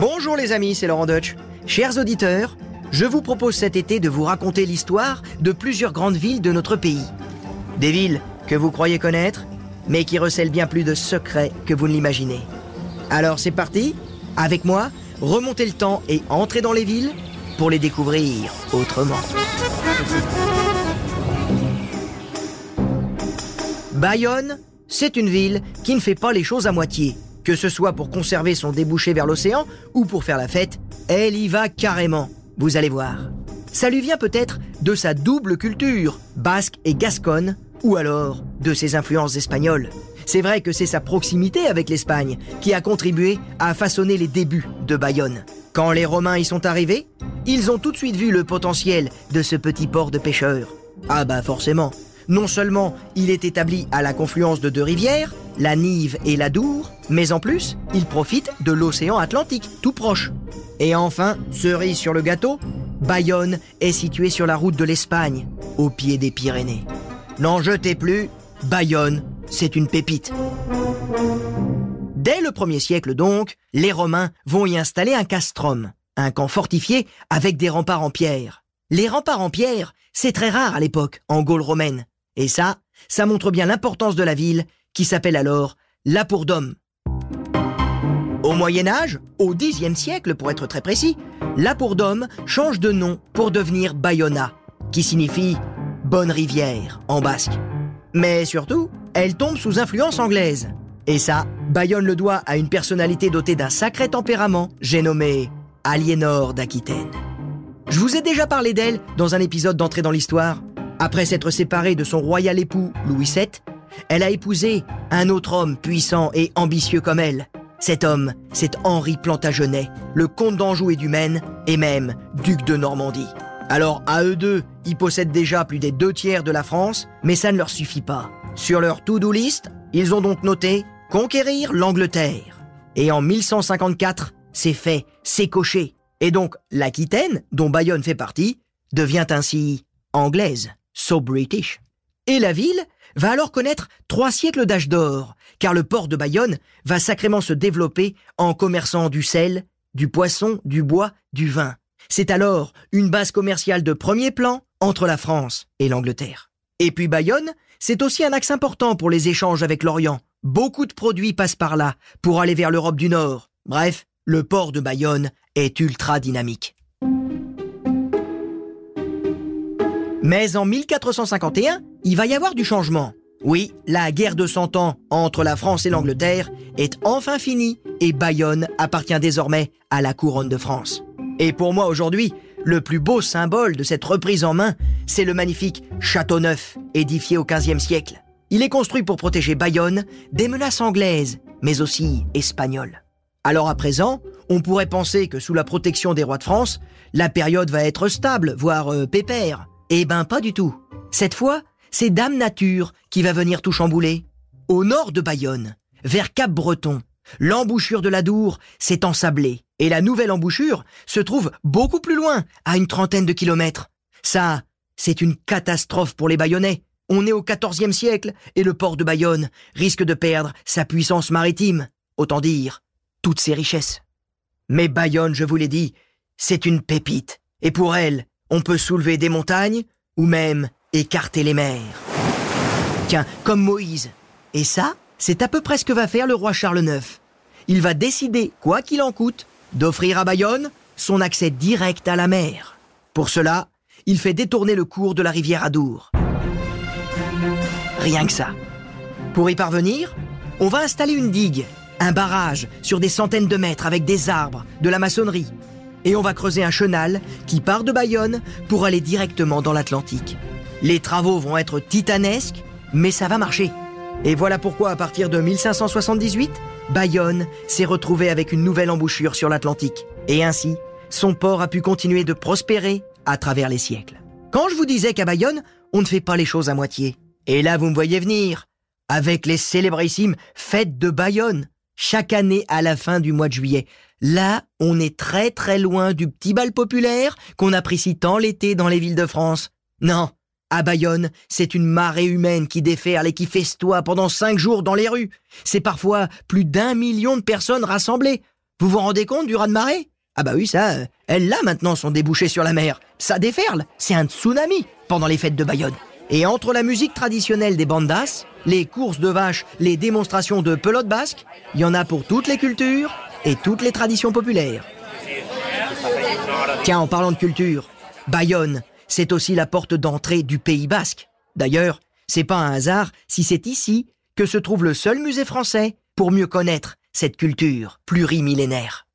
Bonjour les amis, c'est Laurent Deutsch. Chers auditeurs, je vous propose cet été de vous raconter l'histoire de plusieurs grandes villes de notre pays. Des villes que vous croyez connaître, mais qui recèlent bien plus de secrets que vous ne l'imaginez. Alors c'est parti Avec moi, remontez le temps et entrez dans les villes pour les découvrir autrement. Bayonne, c'est une ville qui ne fait pas les choses à moitié. Que ce soit pour conserver son débouché vers l'océan ou pour faire la fête, elle y va carrément. Vous allez voir. Ça lui vient peut-être de sa double culture, basque et gasconne, ou alors de ses influences espagnoles. C'est vrai que c'est sa proximité avec l'Espagne qui a contribué à façonner les débuts de Bayonne. Quand les Romains y sont arrivés, ils ont tout de suite vu le potentiel de ce petit port de pêcheurs. Ah bah forcément. Non seulement il est établi à la confluence de deux rivières, la Nive et la Dour, mais en plus, il profite de l'océan Atlantique, tout proche. Et enfin, cerise sur le gâteau, Bayonne est située sur la route de l'Espagne, au pied des Pyrénées. N'en jetez plus, Bayonne, c'est une pépite. Dès le 1er siècle donc, les Romains vont y installer un castrum, un camp fortifié avec des remparts en pierre. Les remparts en pierre, c'est très rare à l'époque, en Gaule romaine. Et ça, ça montre bien l'importance de la ville, qui s'appelle alors La Pour-d'Homme. Au Moyen Âge, au Xe siècle pour être très précis, La Pour-d'Homme change de nom pour devenir Bayona, qui signifie bonne rivière en basque. Mais surtout, elle tombe sous influence anglaise. Et ça, Bayonne le doit à une personnalité dotée d'un sacré tempérament, j'ai nommé Aliénor d'Aquitaine. Je vous ai déjà parlé d'elle dans un épisode d'entrée dans l'histoire. Après s'être séparée de son royal époux Louis VII, elle a épousé un autre homme puissant et ambitieux comme elle. Cet homme, c'est Henri Plantagenet, le comte d'Anjou et du Maine, et même duc de Normandie. Alors à eux deux, ils possèdent déjà plus des deux tiers de la France, mais ça ne leur suffit pas. Sur leur to-do list, ils ont donc noté conquérir l'Angleterre. Et en 1154, c'est fait, c'est coché. Et donc l'Aquitaine, dont Bayonne fait partie, devient ainsi anglaise, so British. Et la ville va alors connaître trois siècles d'âge d'or, car le port de Bayonne va sacrément se développer en commerçant du sel, du poisson, du bois, du vin. C'est alors une base commerciale de premier plan entre la France et l'Angleterre. Et puis Bayonne, c'est aussi un axe important pour les échanges avec l'Orient. Beaucoup de produits passent par là pour aller vers l'Europe du Nord. Bref, le port de Bayonne est ultra dynamique. Mais en 1451, il va y avoir du changement. Oui, la guerre de Cent Ans entre la France et l'Angleterre est enfin finie et Bayonne appartient désormais à la couronne de France. Et pour moi aujourd'hui, le plus beau symbole de cette reprise en main, c'est le magnifique Château Neuf, édifié au XVe siècle. Il est construit pour protéger Bayonne des menaces anglaises, mais aussi espagnoles. Alors à présent, on pourrait penser que sous la protection des rois de France, la période va être stable, voire euh, pépère. Eh ben pas du tout. Cette fois, c'est Dame Nature qui va venir tout chambouler. Au nord de Bayonne, vers Cap-Breton, l'embouchure de la Dour s'est ensablée et la nouvelle embouchure se trouve beaucoup plus loin, à une trentaine de kilomètres. Ça, c'est une catastrophe pour les Bayonnais. On est au XIVe siècle et le port de Bayonne risque de perdre sa puissance maritime, autant dire toutes ses richesses. Mais Bayonne, je vous l'ai dit, c'est une pépite. Et pour elle, on peut soulever des montagnes ou même écarter les mers. Tiens, comme Moïse. Et ça, c'est à peu près ce que va faire le roi Charles IX. Il va décider, quoi qu'il en coûte, d'offrir à Bayonne son accès direct à la mer. Pour cela, il fait détourner le cours de la rivière Adour. Rien que ça. Pour y parvenir, on va installer une digue, un barrage sur des centaines de mètres avec des arbres, de la maçonnerie, et on va creuser un chenal qui part de Bayonne pour aller directement dans l'Atlantique. Les travaux vont être titanesques, mais ça va marcher. Et voilà pourquoi à partir de 1578, Bayonne s'est retrouvé avec une nouvelle embouchure sur l'Atlantique. Et ainsi, son port a pu continuer de prospérer à travers les siècles. Quand je vous disais qu'à Bayonne, on ne fait pas les choses à moitié. Et là, vous me voyez venir, avec les célébrissimes fêtes de Bayonne, chaque année à la fin du mois de juillet. Là, on est très très loin du petit bal populaire qu'on apprécie tant l'été dans les villes de France. Non, à Bayonne, c'est une marée humaine qui déferle et qui festoie pendant cinq jours dans les rues. C'est parfois plus d'un million de personnes rassemblées. Vous vous rendez compte du raz-de-marée Ah bah oui, ça, euh, elles là maintenant sont débouchées sur la mer. Ça déferle, c'est un tsunami pendant les fêtes de Bayonne. Et entre la musique traditionnelle des bandas, les courses de vaches, les démonstrations de pelote basque, il y en a pour toutes les cultures et toutes les traditions populaires. Tiens, en parlant de culture, Bayonne, c'est aussi la porte d'entrée du Pays basque. D'ailleurs, c'est pas un hasard si c'est ici que se trouve le seul musée français pour mieux connaître cette culture plurimillénaire.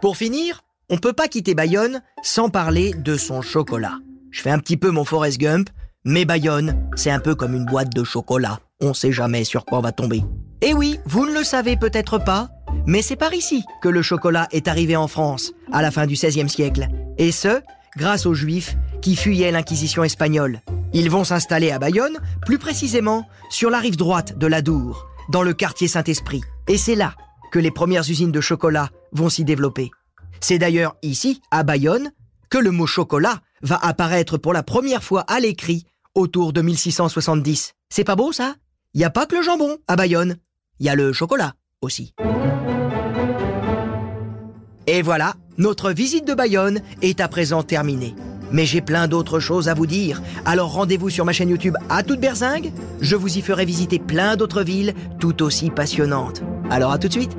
Pour finir, on peut pas quitter Bayonne sans parler de son chocolat. Je fais un petit peu mon Forrest Gump, mais Bayonne, c'est un peu comme une boîte de chocolat. On sait jamais sur quoi on va tomber. Et oui, vous ne le savez peut-être pas, mais c'est par ici que le chocolat est arrivé en France, à la fin du XVIe siècle. Et ce, grâce aux Juifs qui fuyaient l'Inquisition espagnole. Ils vont s'installer à Bayonne, plus précisément sur la rive droite de l'Adour, dans le quartier Saint-Esprit. Et c'est là que les premières usines de chocolat vont s'y développer. C'est d'ailleurs ici, à Bayonne, que le mot chocolat va apparaître pour la première fois à l'écrit autour de 1670. C'est pas beau ça? Il n'y a pas que le jambon à Bayonne, il y a le chocolat aussi. Et voilà, notre visite de Bayonne est à présent terminée. Mais j'ai plein d'autres choses à vous dire, alors rendez-vous sur ma chaîne YouTube à toute berzingue, je vous y ferai visiter plein d'autres villes tout aussi passionnantes. Alors à tout de suite